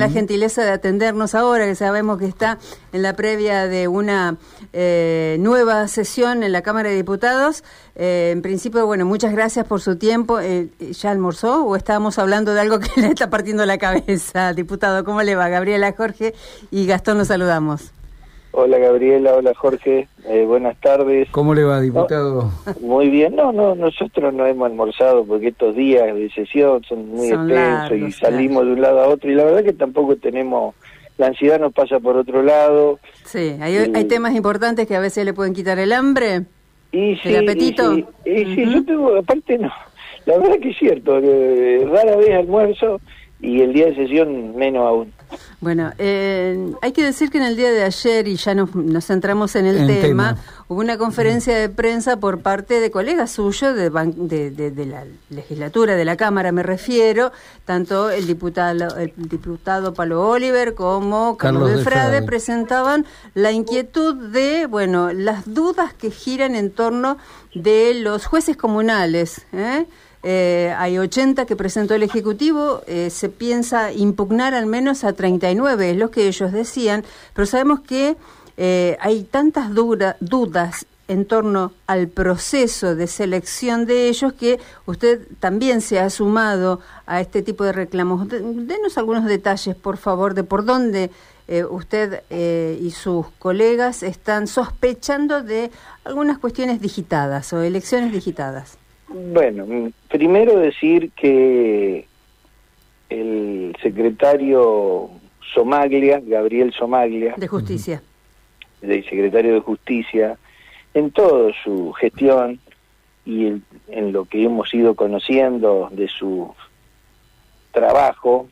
La gentileza de atendernos ahora, que sabemos que está en la previa de una eh, nueva sesión en la Cámara de Diputados. Eh, en principio, bueno, muchas gracias por su tiempo. Eh, ¿Ya almorzó o estábamos hablando de algo que le está partiendo la cabeza, diputado? ¿Cómo le va? Gabriela, Jorge y Gastón, los saludamos. Hola Gabriela, hola Jorge, eh, buenas tardes. ¿Cómo le va, diputado? muy bien, no, no, nosotros no hemos almorzado porque estos días de sesión son muy extensos y salimos de un lado a otro y la verdad que tampoco tenemos, la ansiedad nos pasa por otro lado. Sí, hay, hay temas importantes que a veces le pueden quitar el hambre, y el apetito. Y sí, yo tengo, aparte no, la verdad que es cierto, rara vez almuerzo y el día de sesión menos aún. Bueno, eh, hay que decir que en el día de ayer, y ya nos, centramos en el, tema, hubo una conferencia de prensa por parte de colegas suyos de, de, la legislatura, de la Cámara me refiero, tanto el diputado, el diputado Palo Oliver como Carlos, de Frade presentaban la inquietud de, bueno, las dudas que giran en torno de los jueces comunales, ¿eh? Eh, hay 80 que presentó el Ejecutivo, eh, se piensa impugnar al menos a 39, es lo que ellos decían, pero sabemos que eh, hay tantas dudas en torno al proceso de selección de ellos que usted también se ha sumado a este tipo de reclamos. Denos algunos detalles, por favor, de por dónde usted y sus colegas están sospechando de algunas cuestiones digitadas o elecciones digitadas. Bueno, primero decir que el secretario Somaglia, Gabriel Somaglia, de Justicia, el secretario de Justicia, en toda su gestión y en lo que hemos ido conociendo de su trabajo,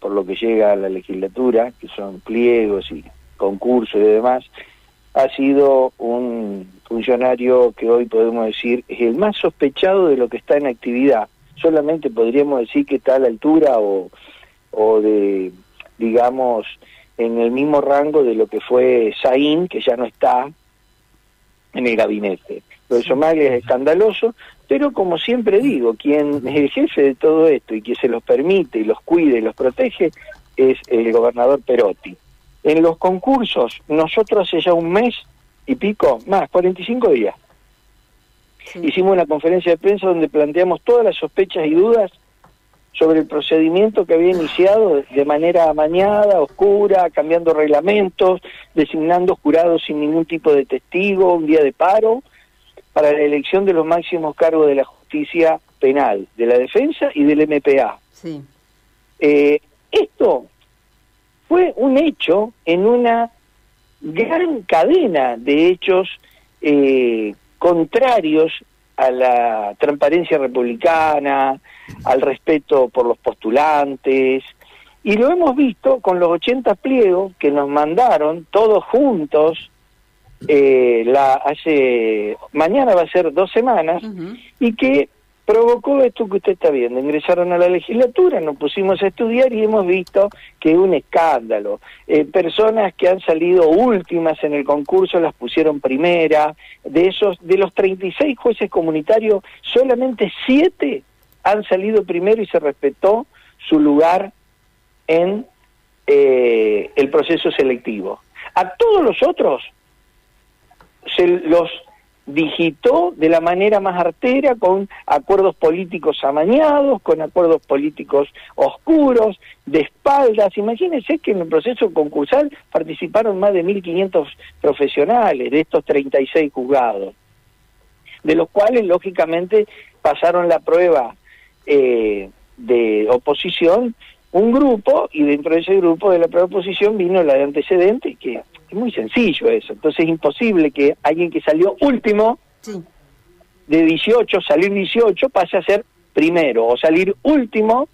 por lo que llega a la legislatura, que son pliegos y concursos y demás, ha sido un funcionario que hoy podemos decir es el más sospechado de lo que está en actividad. Solamente podríamos decir que está a la altura o, o de, digamos, en el mismo rango de lo que fue Saín, que ya no está en el gabinete. Lo de Somalia es escandaloso, pero como siempre digo, quien es el jefe de todo esto y que se los permite y los cuide y los protege es el gobernador Perotti. En los concursos, nosotros hace ya un mes y pico, más, 45 días, hicimos una conferencia de prensa donde planteamos todas las sospechas y dudas sobre el procedimiento que había iniciado de manera amañada, oscura, cambiando reglamentos, designando jurados sin ningún tipo de testigo, un día de paro, para la elección de los máximos cargos de la justicia penal, de la defensa y del MPA. Sí. Eh, esto fue un hecho en una gran cadena de hechos eh, contrarios a la transparencia republicana, al respeto por los postulantes, y lo hemos visto con los 80 pliegos que nos mandaron todos juntos, eh, la hace mañana va a ser dos semanas, y que provocó esto que usted está viendo. Ingresaron a la legislatura, nos pusimos a estudiar y hemos visto que es un escándalo. Eh, personas que han salido últimas en el concurso las pusieron primera. De esos, de los 36 jueces comunitarios, solamente 7 han salido primero y se respetó su lugar en eh, el proceso selectivo. A todos los otros se los digitó de la manera más artera con acuerdos políticos amañados, con acuerdos políticos oscuros, de espaldas. Imagínense que en el proceso concursal participaron más de 1.500 profesionales de estos 36 juzgados, de los cuales lógicamente pasaron la prueba eh, de oposición un grupo y dentro de ese grupo de la prueba de oposición vino la de antecedente que es muy sencillo eso. Entonces es imposible que alguien que salió último de 18, salir 18, pase a ser primero, o salir último,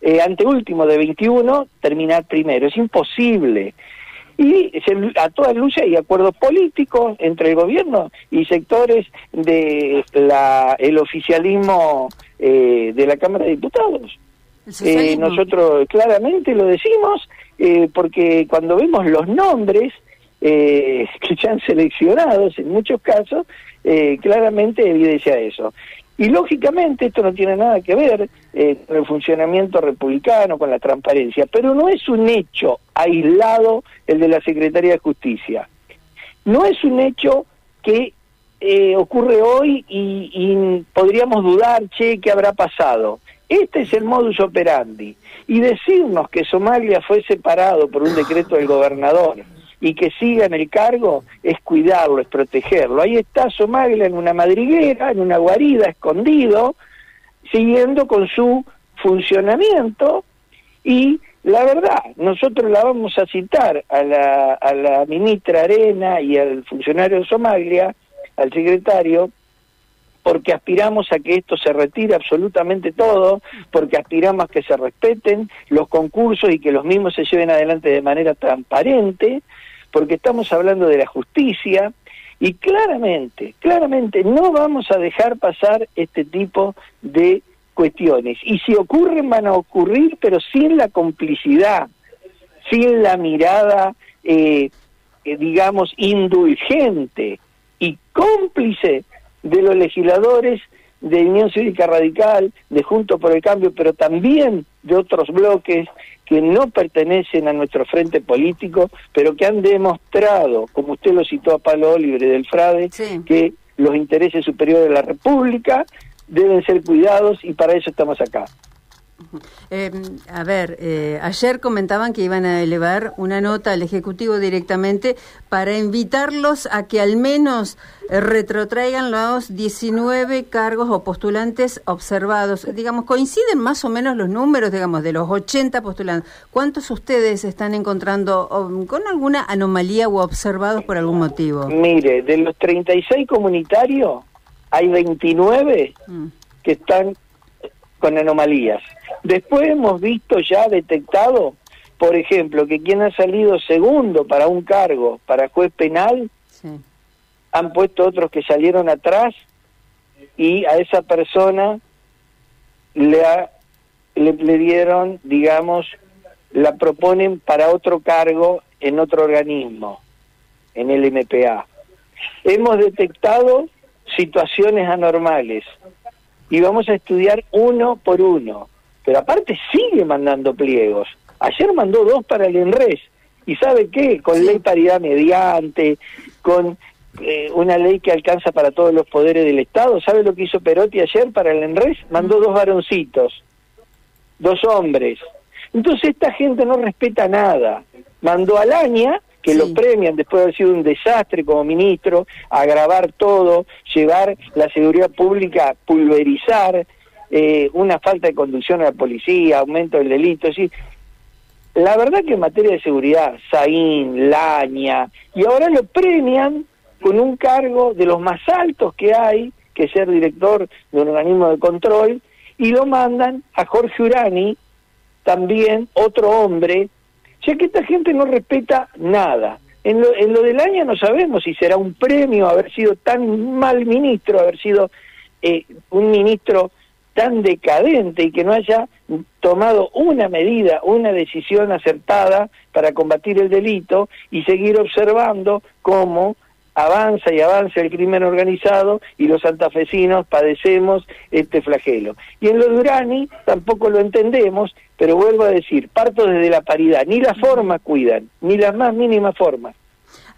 eh, anteúltimo de 21, terminar primero. Es imposible. Y a todas luces hay acuerdos políticos entre el gobierno y sectores de la, el oficialismo eh, de la Cámara de Diputados. Eh, nosotros claramente lo decimos eh, porque cuando vemos los nombres eh, que ya han seleccionados en muchos casos, eh, claramente evidencia eso. Y lógicamente esto no tiene nada que ver eh, con el funcionamiento republicano, con la transparencia, pero no es un hecho aislado el de la Secretaría de Justicia. No es un hecho que eh, ocurre hoy y, y podríamos dudar, che, ¿qué habrá pasado? Este es el modus operandi. Y decirnos que Somalia fue separado por un decreto del gobernador y que siga en el cargo es cuidarlo, es protegerlo. Ahí está Somalia en una madriguera, en una guarida, escondido, siguiendo con su funcionamiento y la verdad, nosotros la vamos a citar a la, ministra Arena y al funcionario de Somalia, al secretario, porque aspiramos a que esto se retire absolutamente todo, porque aspiramos a que se respeten los concursos y que los mismos se lleven adelante de manera transparente, porque estamos hablando de la justicia y claramente, claramente no vamos a dejar pasar este tipo de cuestiones. Y si ocurren, van a ocurrir, pero sin la complicidad, sin la mirada, eh, eh, digamos, indulgente y cómplice de los legisladores de Unión Cívica Radical, de Junto por el Cambio, pero también de otros bloques que no pertenecen a nuestro frente político, pero que han demostrado, como usted lo citó a Palo Libre del Frade, que los intereses superiores de la República deben ser cuidados y para eso estamos acá. Eh, a ver, eh, ayer comentaban que iban a elevar una nota al Ejecutivo directamente para invitarlos a que al menos eh, retrotraigan los 19 cargos o postulantes observados. Digamos, coinciden más o menos los números, digamos, de los 80 postulantes. ¿Cuántos ustedes están encontrando con alguna anomalía o observados por algún motivo? Mire, de los 36 comunitarios, hay 29 mm. que están con anomalías. Después hemos visto ya detectado, por ejemplo, que quien ha salido segundo para un cargo, para juez penal, han puesto otros que salieron atrás y a esa persona le, le, dieron, digamos, la proponen para otro cargo en otro organismo, en el MPA. Hemos detectado situaciones anormales y vamos a estudiar uno por uno. Pero aparte sigue mandando pliegos. Ayer mandó dos para el ENRES. ¿Y sabe qué? Con ley paridad mediante, con eh, una ley que alcanza para todos los poderes del Estado. ¿Sabe lo que hizo Perotti ayer para el ENRES? Mandó dos varoncitos, dos hombres. Entonces esta gente no respeta nada. Mandó a Laña que lo premian después de haber sido un desastre como ministro, agravar todo, llevar la seguridad pública, pulverizar, eh, una falta de conducción a la policía, aumento del delito, ¿sí? La verdad que en materia de seguridad, Saín, Laña, y ahora lo premian con un cargo de los más altos que hay, que es ser director de un organismo de control, y lo mandan a Jorge Urani, también otro hombre ya que esta gente no respeta nada. En lo, en lo del año no sabemos si será un premio haber sido tan mal ministro, haber sido eh, un ministro tan decadente y que no haya tomado una medida, una decisión acertada para combatir el delito y seguir observando cómo avanza y avanza el crimen organizado y los santafesinos padecemos este flagelo. Y en lo de Urani tampoco lo entendemos, pero vuelvo a decir, parto desde la paridad, ni la forma cuidan, ni la más mínima forma.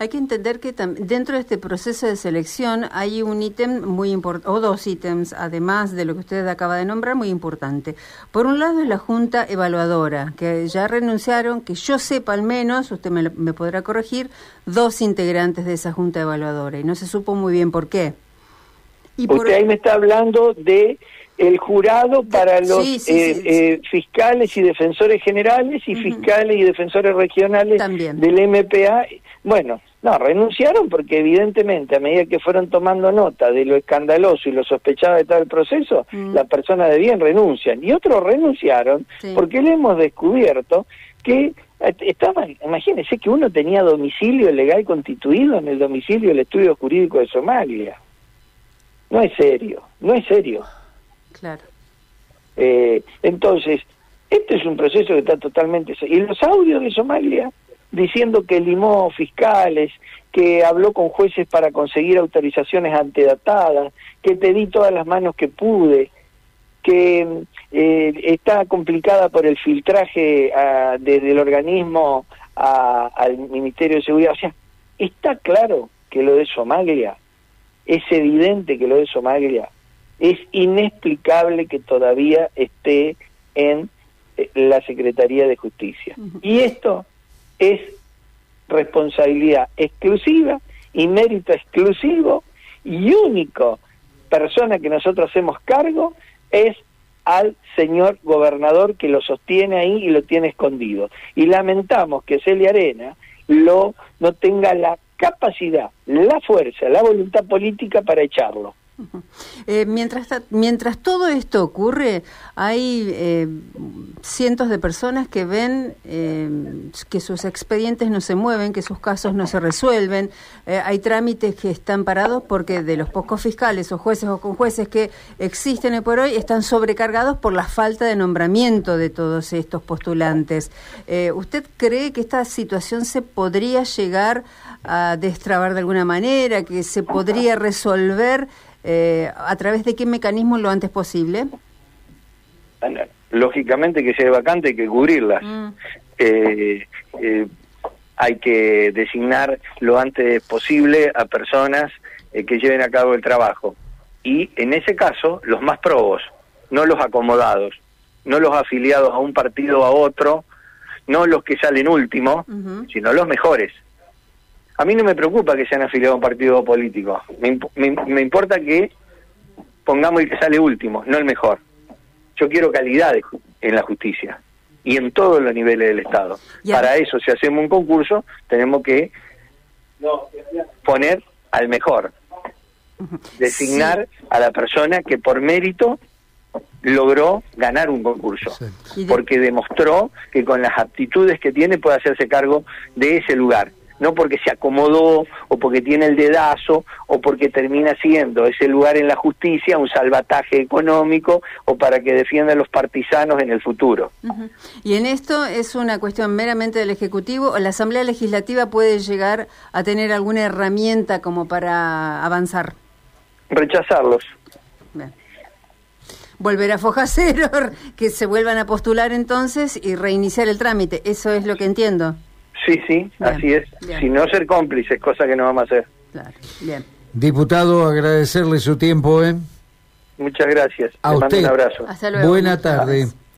Hay que entender que dentro de este proceso de selección hay un ítem muy importante, o dos ítems, además de lo que usted acaba de nombrar, muy importante. Por un lado es la Junta Evaluadora, que ya renunciaron, que yo sepa al menos, usted me, me podrá corregir, dos integrantes de esa Junta Evaluadora, y no se supo muy bien por qué. Y Usted ahí me está hablando de el jurado para los eh, eh, fiscales y defensores generales y fiscales y defensores regionales del MPA. Bueno, no, renunciaron porque evidentemente a medida que fueron tomando nota de lo escandaloso y lo sospechado de todo el proceso, mm. las personas de bien renuncian. Y otros renunciaron porque le hemos descubierto que eh, estaban, imagínense que uno tenía domicilio legal constituido en el domicilio del estudio jurídico de Somalia. No es serio, no es serio. Claro. Eh, entonces, este es un proceso que está totalmente... Y los audios de Somalia diciendo que limó fiscales, que habló con jueces para conseguir autorizaciones antedatadas, que pedí todas las manos que pude, que eh, está complicada por el filtraje ah, desde el organismo al Ministerio de Seguridad. O sea, está claro que lo de Somalia, es evidente que lo de Somalia, es inexplicable que todavía esté en eh, la Secretaría de Justicia. Y esto es responsabilidad exclusiva y mérito exclusivo y único persona que nosotros hacemos cargo es al señor gobernador que lo sostiene ahí y lo tiene escondido. Y lamentamos que Celia Arena lo, no tenga la capacidad, la fuerza, la voluntad política para echarlo. Eh, mientras, mientras todo esto ocurre, hay eh, cientos de personas que ven eh, que sus expedientes no se mueven, que sus casos no se resuelven. hay trámites que están parados porque de los pocos fiscales o jueces o conjueces que existen hoy por hoy están sobrecargados por la falta de nombramiento de todos estos postulantes. ¿Usted cree que esta situación se podría llegar a destrabar de alguna manera, que se podría resolver? Eh, a través de qué mecanismo lo antes posible? Lógicamente que si hay vacante hay que cubrirlas. Mm. Eh, eh, hay que designar lo antes posible a personas eh, que lleven a cabo el trabajo. Y en ese caso, los más probos, no los acomodados, no los afiliados a un partido o a otro, no los que salen último, sino los mejores. A mí no me preocupa que sean afiliados a un partido político. Me, importa que pongamos el que sale último, no el mejor. Yo quiero calidad en la justicia y en todos los niveles del Estado. Para eso, si hacemos un concurso, tenemos que poner al mejor, designar a la persona que por mérito logró ganar un concurso, porque demostró que con las aptitudes que tiene puede hacerse cargo de ese lugar no porque se acomodó o porque tiene el dedazo o porque termina siendo ese lugar en la justicia un salvataje económico o para que defienda a los partisanos en el futuro. ¿Y en esto es una cuestión meramente del Ejecutivo o la Asamblea Legislativa puede llegar a tener alguna herramienta como para avanzar? Rechazarlos. Volver a foja cero, que se vuelvan a postular entonces y reiniciar el trámite. Eso es lo que entiendo. Sí, sí, así es. Si no ser cómplices, cosa que no vamos a hacer. Claro, bien. Diputado, agradecerle su tiempo, ¿eh? Muchas gracias. A usted. un abrazo. Hasta luego. Buena tarde.